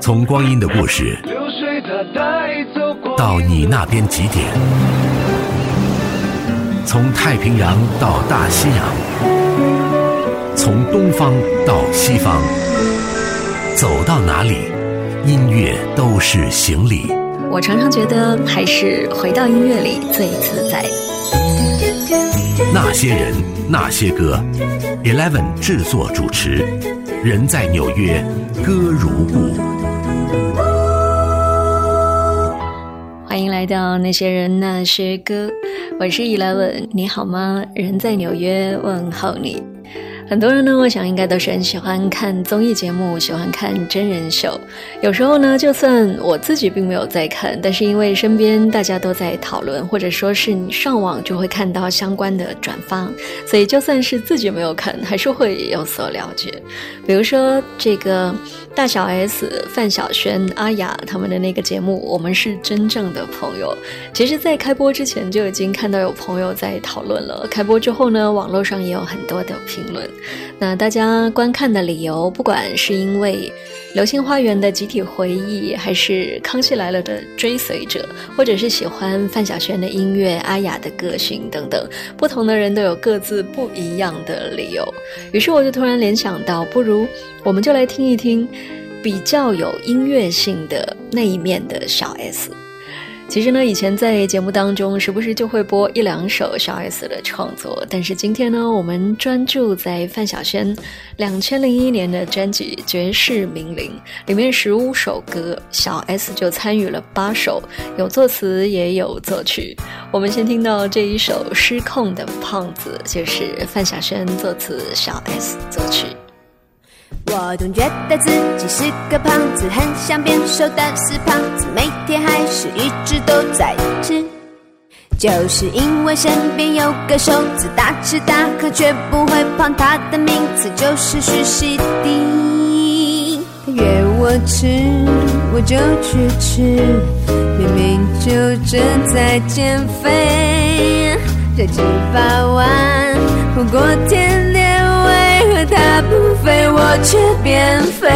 从光阴的故事到你那边几点？从太平洋到大西洋，从东方到西方，走到哪里，音乐都是行李。我常常觉得，还是回到音乐里最自在。那些人，那些歌，Eleven 制作主持，人在纽约，歌如故。欢迎来到那些人那些歌，我是伊莱文你好吗？人在纽约问候你。很多人呢，我想应该都是很喜欢看综艺节目，喜欢看真人秀。有时候呢，就算我自己并没有在看，但是因为身边大家都在讨论，或者说是你上网就会看到相关的转发，所以就算是自己没有看，还是会有所了解。比如说这个。大小 S、范晓萱、阿雅他们的那个节目，我们是真正的朋友。其实，在开播之前就已经看到有朋友在讨论了。开播之后呢，网络上也有很多的评论。那大家观看的理由，不管是因为《流星花园》的集体回忆，还是《康熙来了》的追随者，或者是喜欢范晓萱的音乐、阿雅的个性等等，不同的人都有各自不一样的理由。于是，我就突然联想到，不如。我们就来听一听比较有音乐性的那一面的小 S。其实呢，以前在节目当中时不时就会播一两首小 S 的创作，但是今天呢，我们专注在范晓萱两千零一年的专辑《绝世名伶》里面十五首歌，小 S 就参与了八首，有作词也有作曲。我们先听到这一首《失控的胖子》，就是范晓萱作词，小 S 作曲。我总觉得自己是个胖子，很想变瘦的死胖子，每天还是一直都在吃。就是因为身边有个瘦子，大吃大喝却不会胖，他的名字就是徐熙娣。他约我吃，我就去吃，明明就正在减肥，这吃八万火锅甜不肥，我却变肥。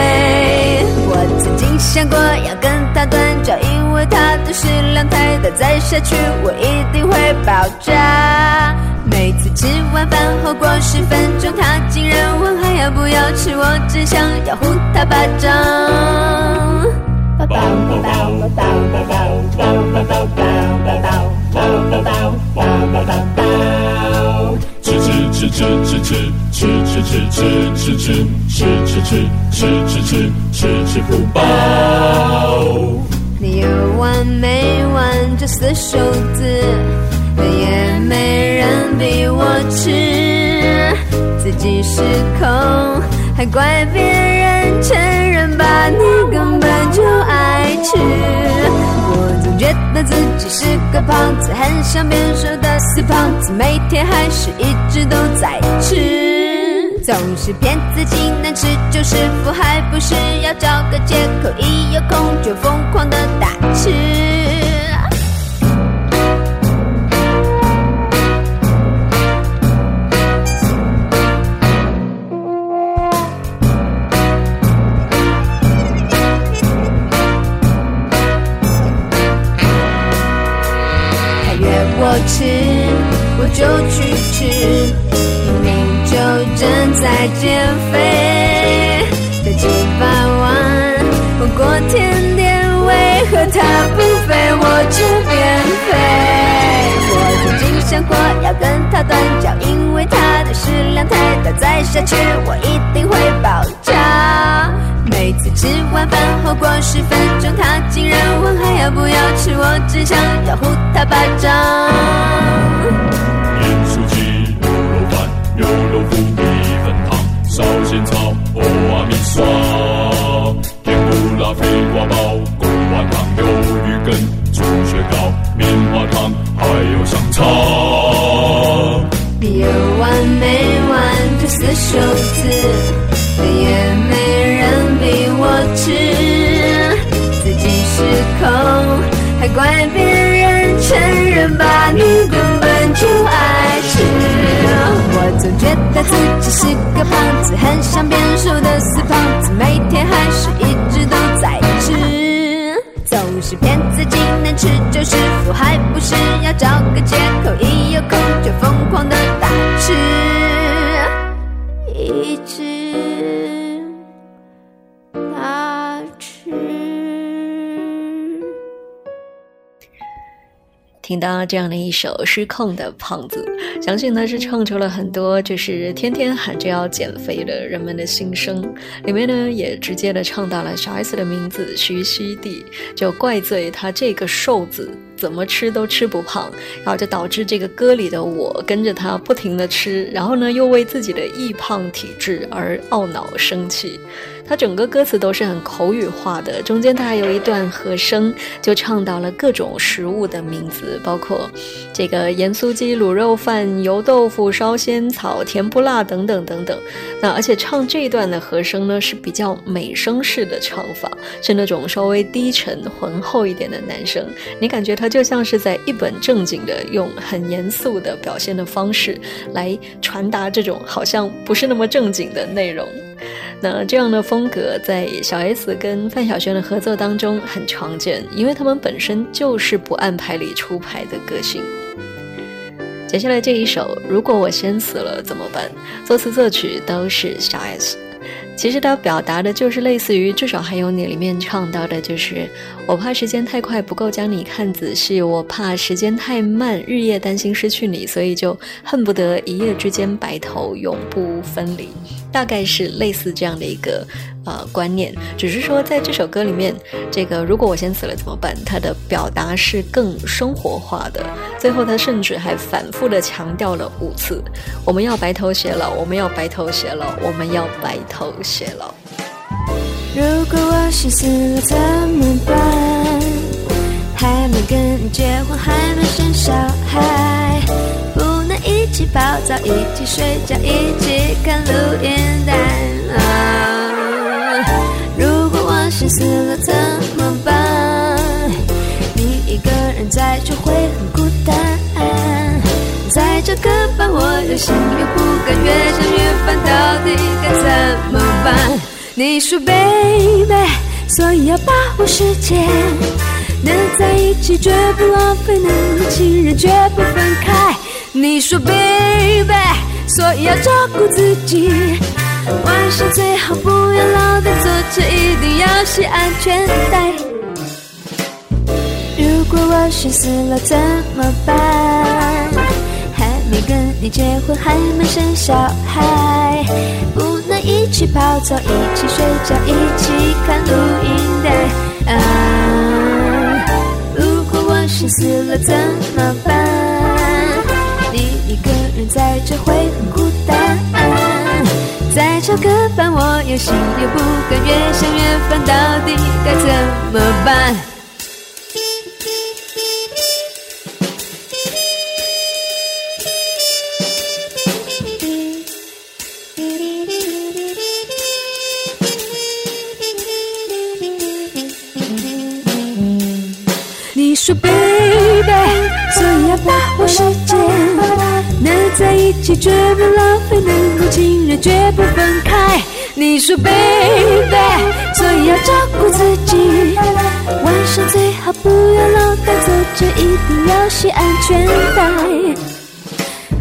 我曾经想过要跟他断交，因为他的食量太大，再下去我一定会爆炸。每次吃完饭后过十分钟，他竟然问还要不要吃，我只想要呼他巴掌。吃吃吃吃吃吃吃吃吃吃吃吃吃吃吃吃吃吃吃不饱。你有完没完这死瘦子，也没人逼我吃，自己失控还怪别人，承认吧，你根本就爱吃。我总觉得自己是个胖子，很想变瘦的死胖子，每天还是一直都在吃，总是骗自己能吃就是否，还不是要找个借口，一有空就疯狂的下去我一定会爆炸。每次吃完饭后过十分钟，他竟然问还要不要吃，我只想要呼他巴掌。盐酥鸡、牛肉饭、牛肉腐、米粉汤、烧仙草、欧阿米刷、甜不辣肥瓜包、贡丸汤、鱿鱼羹、猪血糕、棉花糖，还有香肠。有完没完这死瘦子，也没人比我。吃，自己失控，还怪别人，承认吧，你根本就爱吃。我总觉得自己是个胖子，很想变瘦的死胖子，每天还。是一是骗自己能吃就是福，还不是要找个借口，一有空就疯狂的大吃，一直听到这样的一首失控的胖子，相信呢是唱出了很多就是天天喊着要减肥的人们的心声。里面呢也直接的唱到了小 S 的名字徐熙娣，就怪罪他这个瘦子怎么吃都吃不胖，然后就导致这个歌里的我跟着他不停的吃，然后呢又为自己的易胖体质而懊恼生气。他整个歌词都是很口语化的，中间他还有一段和声，就唱到了各种食物的名字，包括这个盐酥鸡、卤肉饭、油豆腐、烧仙草、甜不辣等等等等。那而且唱这一段的和声呢是比较美声式的唱法，是那种稍微低沉浑厚一点的男生，你感觉他就像是在一本正经的用很严肃的表现的方式来传达这种好像不是那么正经的内容。那这样的风格在小 S 跟范晓萱的合作当中很常见，因为他们本身就是不按牌理出牌的个性。接下来这一首《如果我先死了怎么办》，作词作曲都是小 S。其实他表达的就是类似于《至少还有你》里面唱到的，就是我怕时间太快不够将你看仔细，我怕时间太慢日夜担心失去你，所以就恨不得一夜之间白头永不分离。大概是类似这样的一个呃观念，只是说在这首歌里面，这个如果我先死了怎么办？它的表达是更生活化的。最后他甚至还反复的强调了五次：我们要白头偕老，我们要白头偕老，我们要白头偕老。如果我先死了怎么办？还没跟你结婚，还一起睡觉，一起看录音带。如果我先死了怎么办？你一个人在就会很孤单。在这个班，我有心有不甘，越想越烦，到底该怎么办？你说，baby，所以要把握时间，能在一起绝不浪费，能有情人绝不分开。你说，baby，所以要照顾自己。晚上最好不要老在坐车，一定要系安全带。如果我先死了怎么办？还没跟你结婚，还没生小孩，不能一起泡澡，一起睡觉，一起看录音带。啊，如果我先死了怎么办？在这会很孤单，在这个班我有心又不甘，越想越烦，到底该怎么办？你说，baby，所以要把握时间。在一起绝不浪费，能够情人绝不分开。你说，baby，所以要照顾自己。晚上最好不要老在坐着，一定要系安全带。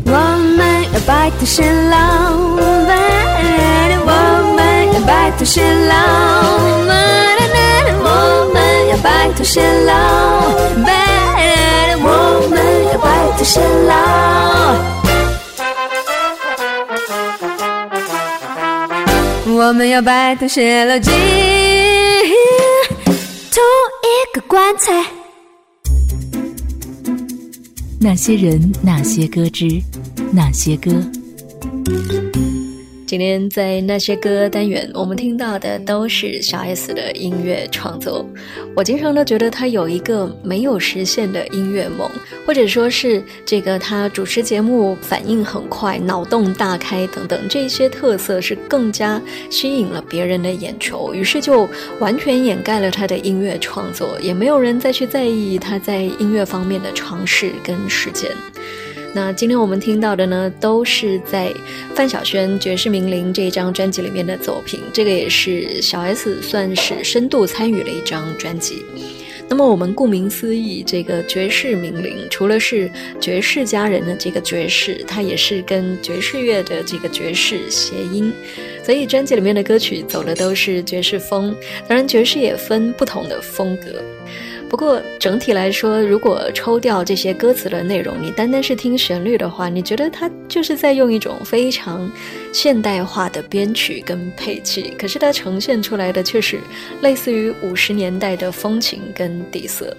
我们要白头偕老，我们要白头偕老，我们要白头偕老。我们要白头偕老，我们要白头偕老，进同一个棺材。那些人，那些歌之那些歌。今天在那些歌单元，我们听到的都是小 S 的音乐创作。我经常都觉得他有一个没有实现的音乐梦，或者说是这个他主持节目反应很快、脑洞大开等等这些特色是更加吸引了别人的眼球，于是就完全掩盖了他的音乐创作，也没有人再去在意他在音乐方面的尝试跟实践。那今天我们听到的呢，都是在范晓萱《绝世名伶》这一张专辑里面的作品。这个也是小 S 算是深度参与的一张专辑。那么我们顾名思义，这个爵士名伶除了是爵士佳人的这个爵士，它也是跟爵士乐的这个爵士谐音，所以专辑里面的歌曲走的都是爵士风。当然，爵士也分不同的风格。不过整体来说，如果抽掉这些歌词的内容，你单单是听旋律的话，你觉得它就是在用一种非常现代化的编曲跟配器，可是它呈现出来的却是类似于五十年代的风情跟底色。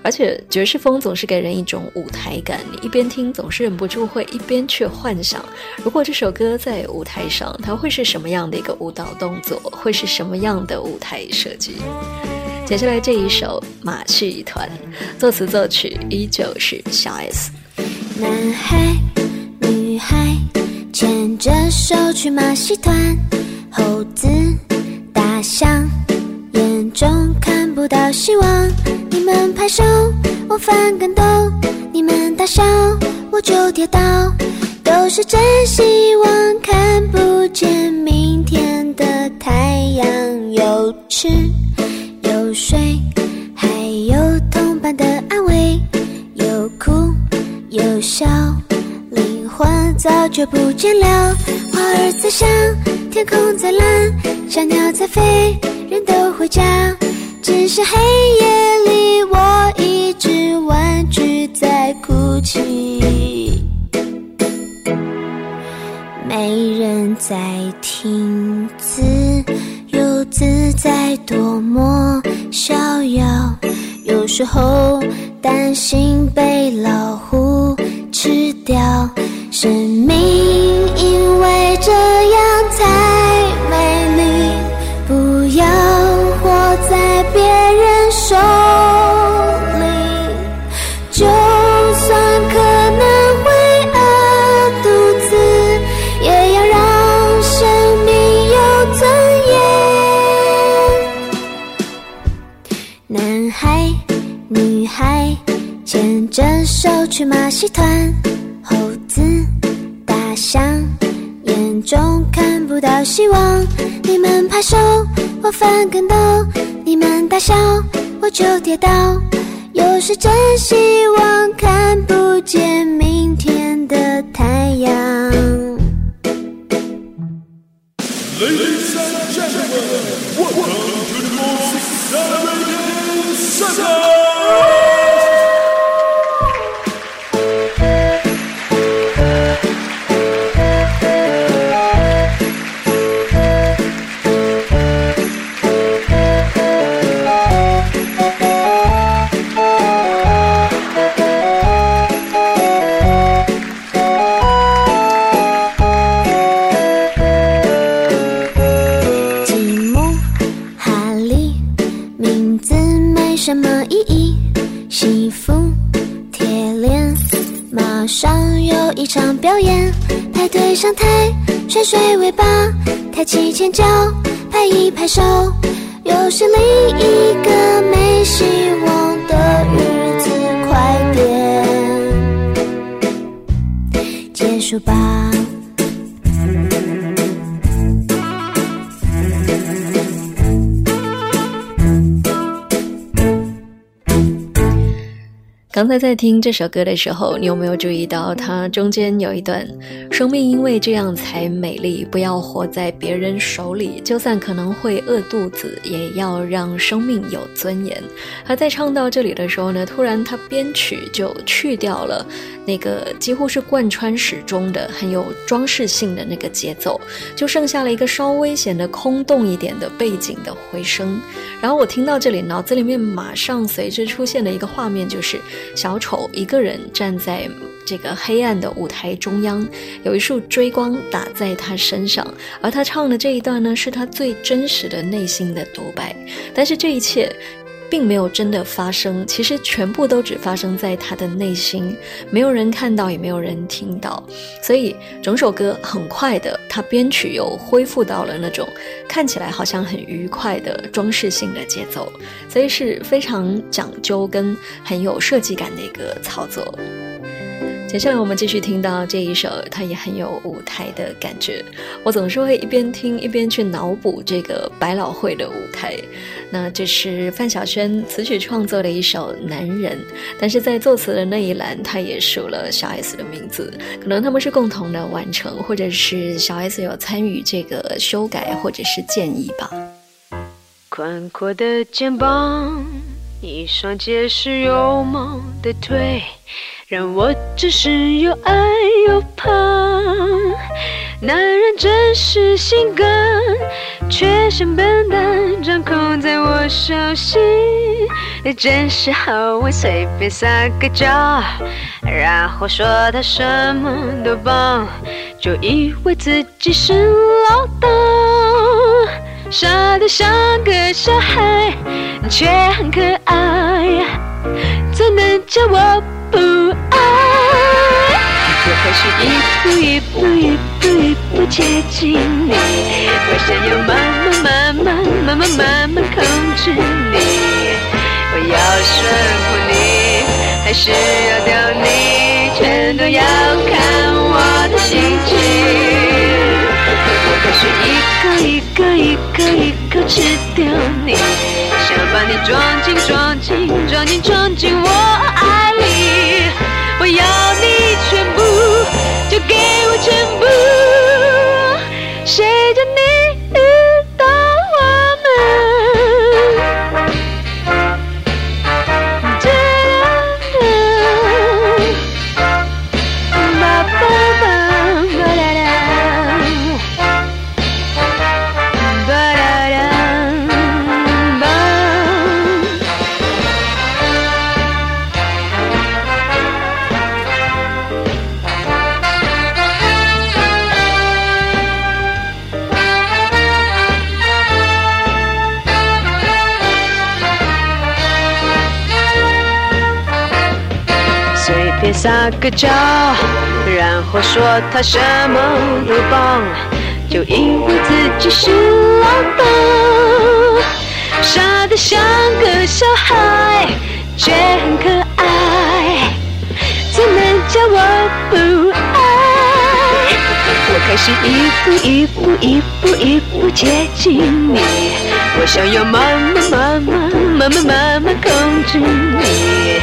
而且爵士风总是给人一种舞台感，你一边听总是忍不住会一边去幻想，如果这首歌在舞台上，它会是什么样的一个舞蹈动作，会是什么样的舞台设计。接下来这一首《马戏团》，作词作曲依旧是小 S。男孩女孩牵着手去马戏团，猴子大象眼中看不到希望。你们拍手，我翻跟斗；你们大笑，我就跌倒。都是真希望看不见明天的太阳，有吃。睡，还有同伴的安慰，有哭有笑，灵魂早就不见了。花儿在香，天空在蓝，小鸟在飞，人都回家。只是黑夜里，我一直玩具在哭泣，没人在听自由自时候担心被老虎吃掉。马戏团，猴子大象眼中看不到希望。你们拍手，我翻跟斗；你们大笑，我就跌倒。有时真希望看不见明天的太阳。又是另一个没希望的日子，快点结束吧。刚才在听这首歌的时候，你有没有注意到它中间有一段“生命因为这样才美丽，不要活在别人手里，就算可能会饿肚子，也要让生命有尊严。”而在唱到这里的时候呢，突然他编曲就去掉了那个几乎是贯穿始终的很有装饰性的那个节奏，就剩下了一个稍微显得空洞一点的背景的回声。然后我听到这里，脑子里面马上随之出现的一个画面就是小丑一个人站在这个黑暗的舞台中央，有一束追光打在他身上，而他唱的这一段呢，是他最真实的内心的独白。但是这一切。并没有真的发生，其实全部都只发生在他的内心，没有人看到，也没有人听到，所以整首歌很快的，他编曲又恢复到了那种看起来好像很愉快的装饰性的节奏，所以是非常讲究跟很有设计感的一个操作。接下来我们继续听到这一首，它也很有舞台的感觉。我总是会一边听一边去脑补这个百老汇的舞台。那这是范晓萱词曲创作的一首《男人》，但是在作词的那一栏，他也署了小 S 的名字。可能他们是共同的完成，或者是小 S 有参与这个修改或者是建议吧。宽阔的肩膀，一双结实有毛的腿。让我只是又爱又怕，男人真是性感，却像笨蛋掌控在我手心。你真是好玩，随便撒个娇，然后说他什么都棒，就以为自己是老大，傻得像个小孩，却很可爱，怎能叫我？不爱，我开始一步一步一步一步接近你，我想要慢慢慢慢慢慢慢慢控制你，我要说服你，还是要掉你，全都要看我的心情。我开始一个一个一个一个吃掉你，想把你装进装进装进装进我爱。我要你全部，就给我全部。个娇，然后说他什么都棒，就以为自己是老大，傻得像个小孩，却很可爱，怎能叫我不爱？我开始一步一步一步一步接近你，我想要慢慢慢慢慢慢慢慢控制你。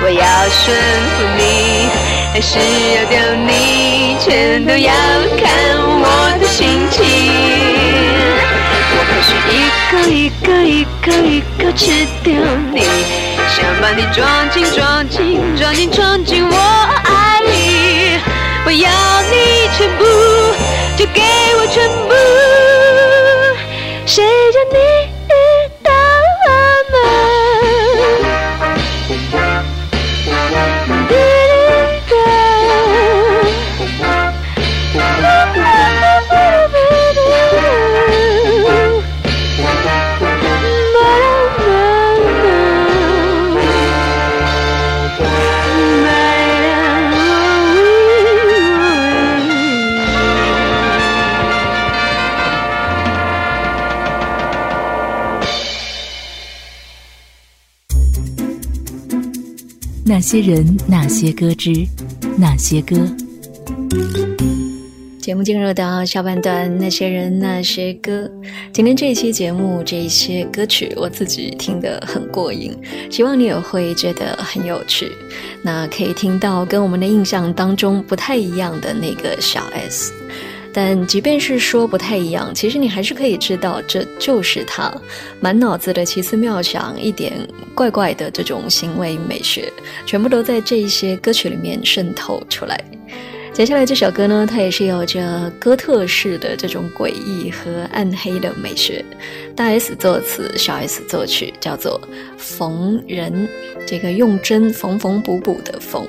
我要驯服你，还是要叼你，全都要看我的心情。我开始一个一个一个一个吃掉你，想把你装进装进装进装进我爱里。我要你全部，就给我全部。谁叫你些人，那些歌之那些歌，节目进入到下半段，那些人那些歌。今天这一期节目，这一些歌曲我自己听得很过瘾，希望你也会觉得很有趣。那可以听到跟我们的印象当中不太一样的那个小 S。但即便是说不太一样，其实你还是可以知道这就是他，满脑子的奇思妙想，一点怪怪的这种行为美学，全部都在这一些歌曲里面渗透出来。接下来这首歌呢，它也是有着哥特式的这种诡异和暗黑的美学。大 S 作词，小 S 作曲，叫做《缝人》，这个用针缝缝补补的缝。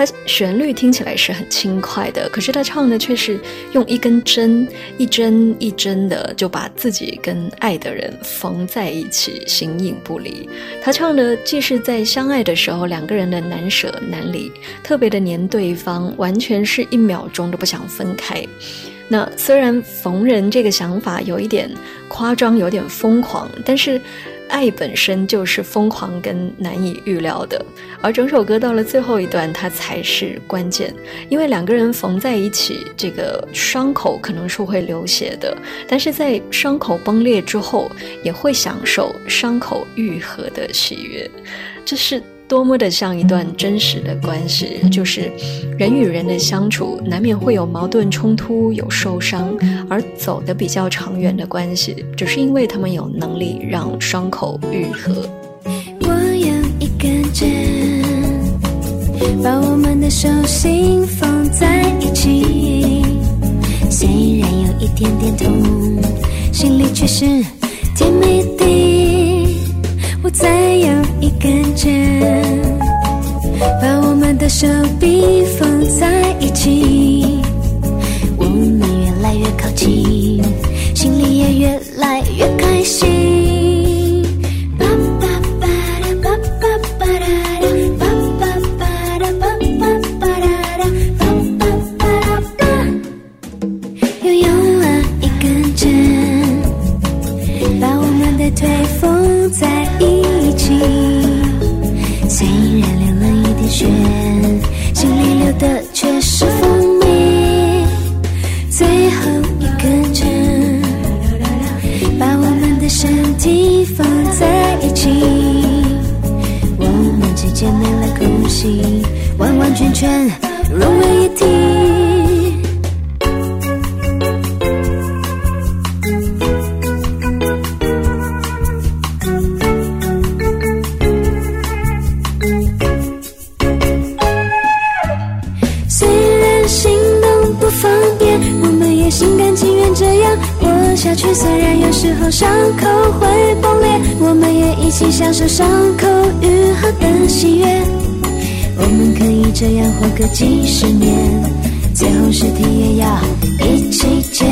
它旋律听起来是很轻快的，可是他唱的却是用一根针，一针一针的就把自己跟爱的人缝在一起，形影不离。他唱的既是在相爱的时候两个人的难舍难离，特别的黏对方，完全是一秒钟都不想分开。那虽然逢人这个想法有一点夸张，有点疯狂，但是。爱本身就是疯狂跟难以预料的，而整首歌到了最后一段，它才是关键。因为两个人缝在一起，这个伤口可能是会流血的，但是在伤口崩裂之后，也会享受伤口愈合的喜悦。这是。多么的像一段真实的关系，就是人与人的相处难免会有矛盾冲突、有受伤，而走得比较长远的关系，只是因为他们有能力让伤口愈合。我有一个针，把我们的手心缝在一起，虽然有一点点痛，心里却是甜蜜的。再有一根针，把我们的手臂缝在一起，我们越来越靠近，心里也越来越开心。完完全全融为一体。虽然行动不方便，我们也心甘情愿这样活下去。虽然有时候伤口会崩裂，我们也一起享受伤口愈合的喜悦。这样活个几十年，最后尸体也要一起解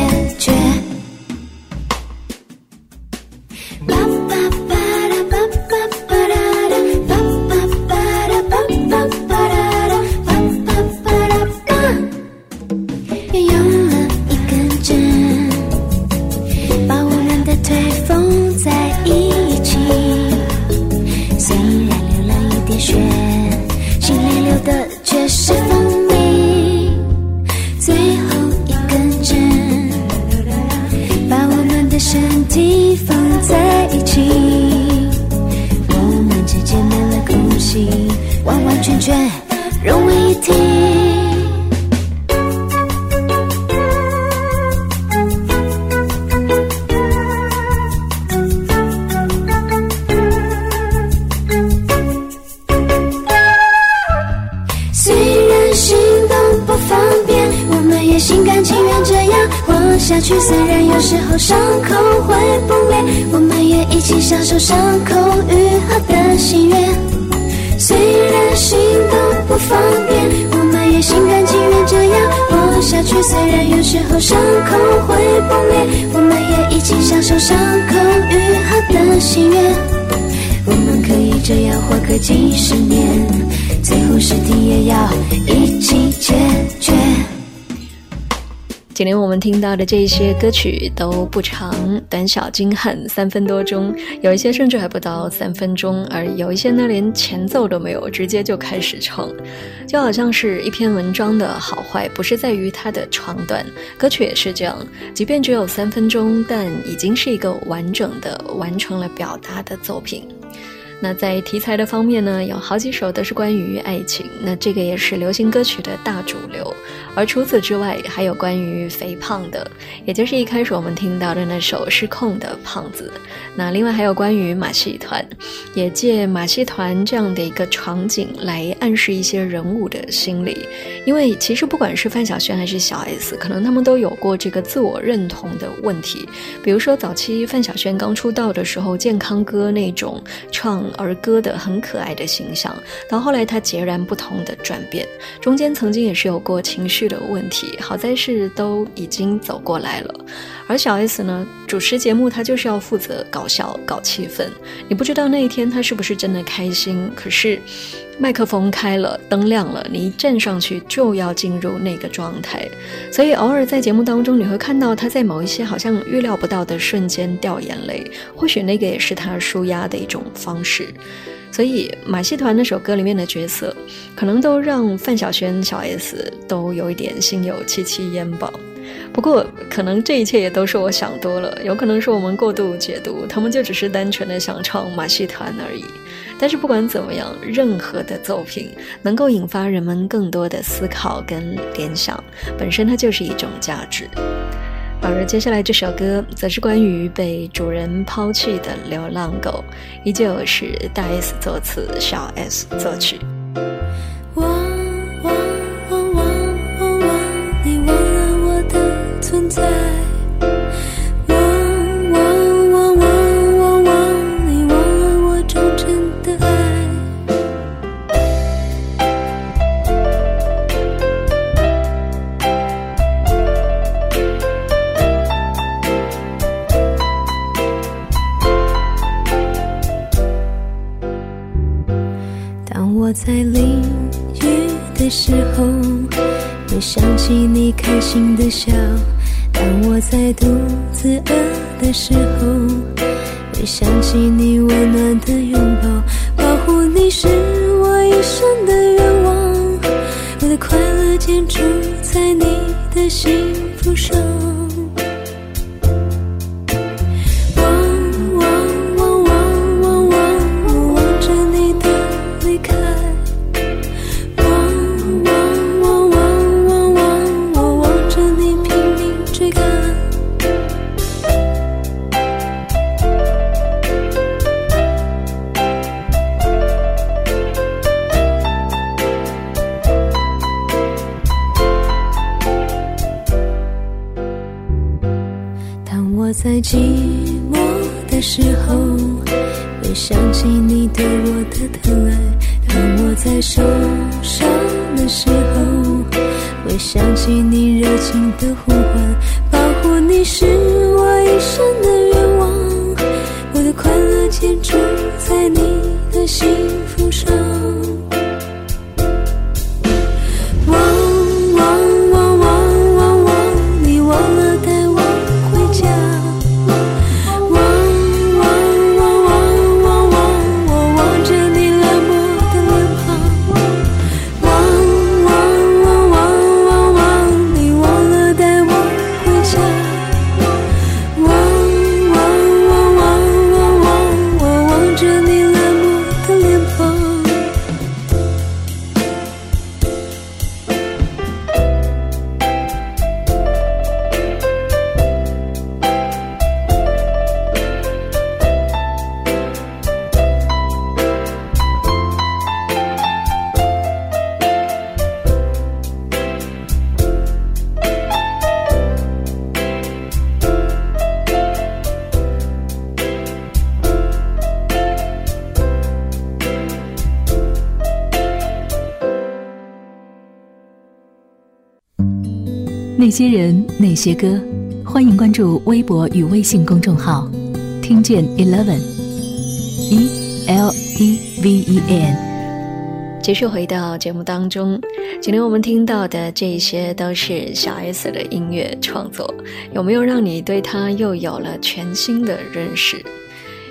会崩裂，我们也一起享受伤口愈合的喜悦。我们可以这样活个几十年，最后尸体也要一今天我们听到的这些歌曲都不长，短小精悍，三分多钟，有一些甚至还不到三分钟，而有一些呢连前奏都没有，直接就开始唱，就好像是一篇文章的好坏，不是在于它的长短，歌曲也是这样，即便只有三分钟，但已经是一个完整的完成了表达的作品。那在题材的方面呢，有好几首都是关于爱情，那这个也是流行歌曲的大主流。而除此之外，还有关于肥胖的，也就是一开始我们听到的那首《失控的胖子》。那另外还有关于马戏团，也借马戏团这样的一个场景来暗示一些人物的心理。因为其实不管是范晓萱还是小 S，可能他们都有过这个自我认同的问题。比如说早期范晓萱刚出道的时候，健康歌那种唱儿歌的很可爱的形象，到后来他截然不同的转变，中间曾经也是有过情绪的问题，好在是都已经走过来了。而小 S 呢，主持节目他就是要负责搞笑、搞气氛，你不知道那一天他是不是真的开心，可是。麦克风开了，灯亮了，你一站上去就要进入那个状态。所以偶尔在节目当中，你会看到他在某一些好像预料不到的瞬间掉眼泪，或许那个也是他舒压的一种方式。所以马戏团那首歌里面的角色，可能都让范晓萱、小 S 都有一点心有戚戚焉吧。不过，可能这一切也都是我想多了，有可能是我们过度解读，他们就只是单纯的想唱马戏团而已。但是不管怎么样，任何的作品能够引发人们更多的思考跟联想，本身它就是一种价值。而接下来这首歌，则是关于被主人抛弃的流浪狗，依旧是大 S 作词，小 S 作曲。我的时候，会想起你开心的笑；当我在肚子饿的时候，会想起你温暖的拥抱。保护你是我一生的愿望，我的快乐建筑在你的幸福上。情些歌，欢迎关注微博与微信公众号，听见 Eleven，E L E V E N。继续回到节目当中，今天我们听到的这些都是小 S 的音乐创作，有没有让你对他又有了全新的认识？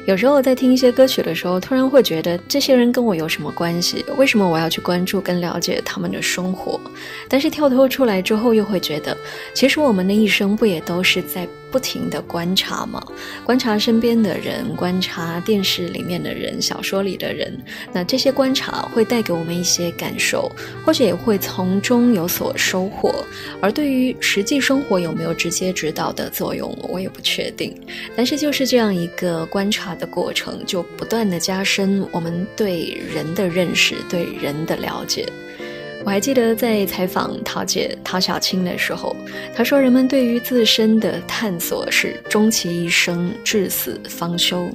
有时候在听一些歌曲的时候，突然会觉得这些人跟我有什么关系？为什么我要去关注跟了解他们的生活？但是跳脱出来之后，又会觉得，其实我们的一生不也都是在。不停的观察嘛，观察身边的人，观察电视里面的人，小说里的人。那这些观察会带给我们一些感受，或者也会从中有所收获。而对于实际生活有没有直接指导的作用，我也不确定。但是就是这样一个观察的过程，就不断的加深我们对人的认识，对人的了解。我还记得在采访陶姐陶小青的时候，她说：“人们对于自身的探索是终其一生，至死方休。”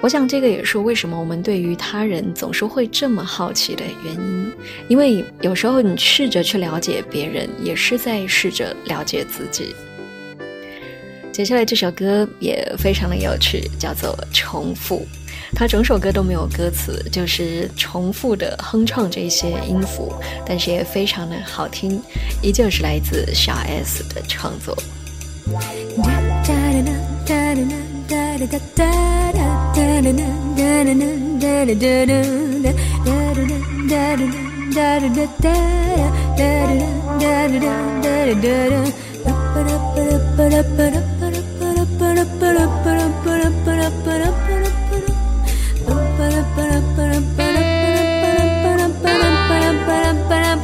我想这个也是为什么我们对于他人总是会这么好奇的原因，因为有时候你试着去了解别人，也是在试着了解自己。接下来这首歌也非常的有趣，叫做《重复》。他整首歌都没有歌词，就是重复的哼唱这些音符，但是也非常的好听，依旧是来自小 S 的创作。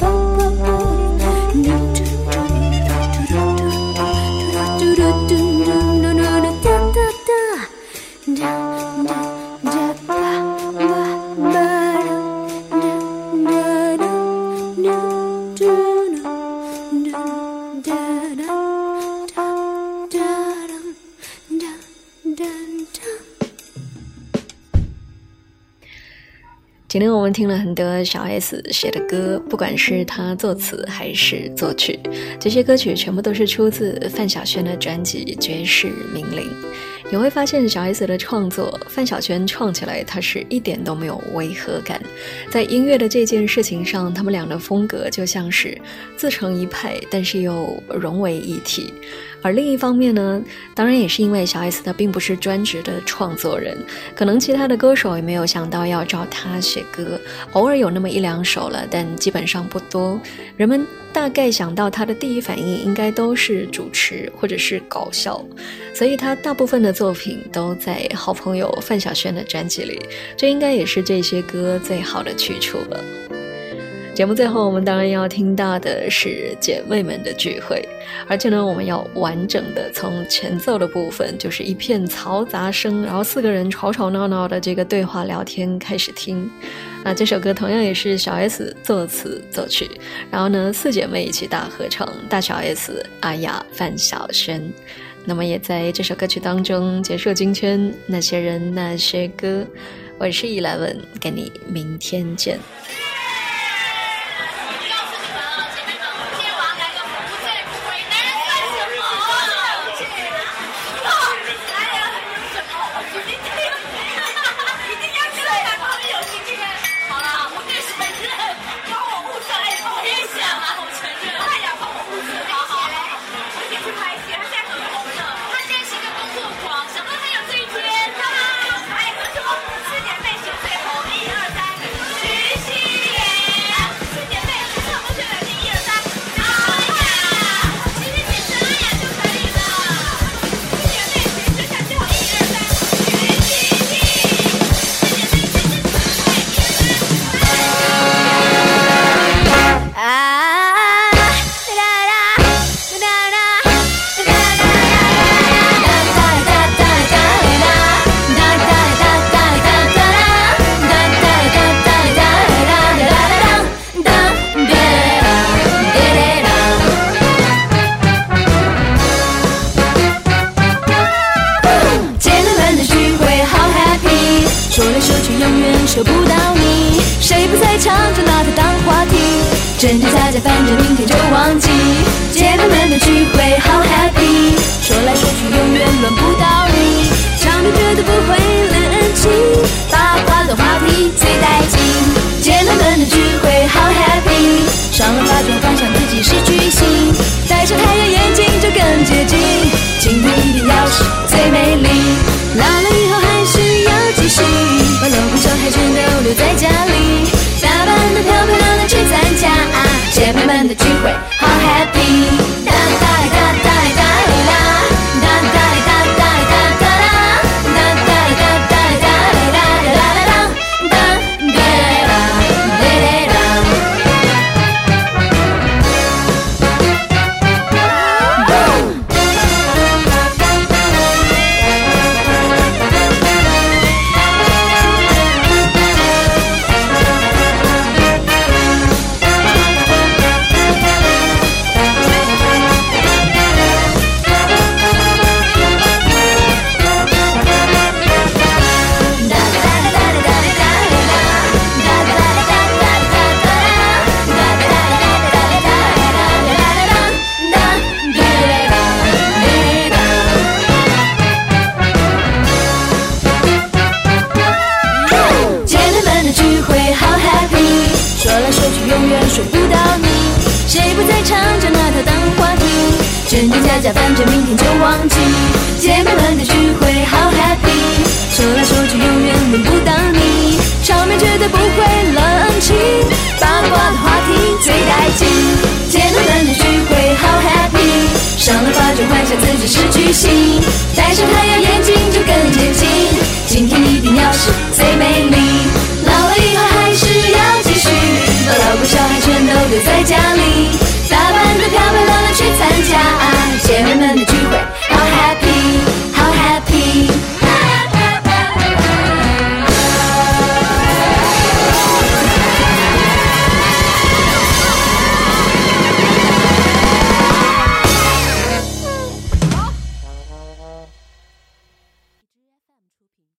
Bye. 今天我们听了很多小 S 写的歌，不管是他作词还是作曲，这些歌曲全部都是出自范晓萱的专辑《绝世名伶》。你会发现小 S 的创作，范晓萱创起来，她是一点都没有违和感。在音乐的这件事情上，他们俩的风格就像是自成一派，但是又融为一体。而另一方面呢，当然也是因为小 S 她并不是专职的创作人，可能其他的歌手也没有想到要找她写歌，偶尔有那么一两首了，但基本上不多。人们大概想到她的第一反应应该都是主持或者是搞笑，所以她大部分的作品都在好朋友范晓萱的专辑里，这应该也是这些歌最好的去处了。节目最后，我们当然要听到的是姐妹们的聚会，而且呢，我们要完整的从前奏的部分，就是一片嘈杂声，然后四个人吵吵闹闹的这个对话聊天开始听。那这首歌同样也是小 S 作词作曲，然后呢，四姐妹一起大合唱，大小 S、阿雅、范晓萱。那么也在这首歌曲当中结束今天那些人那些歌。我是伊莱文，跟你明天见。真真假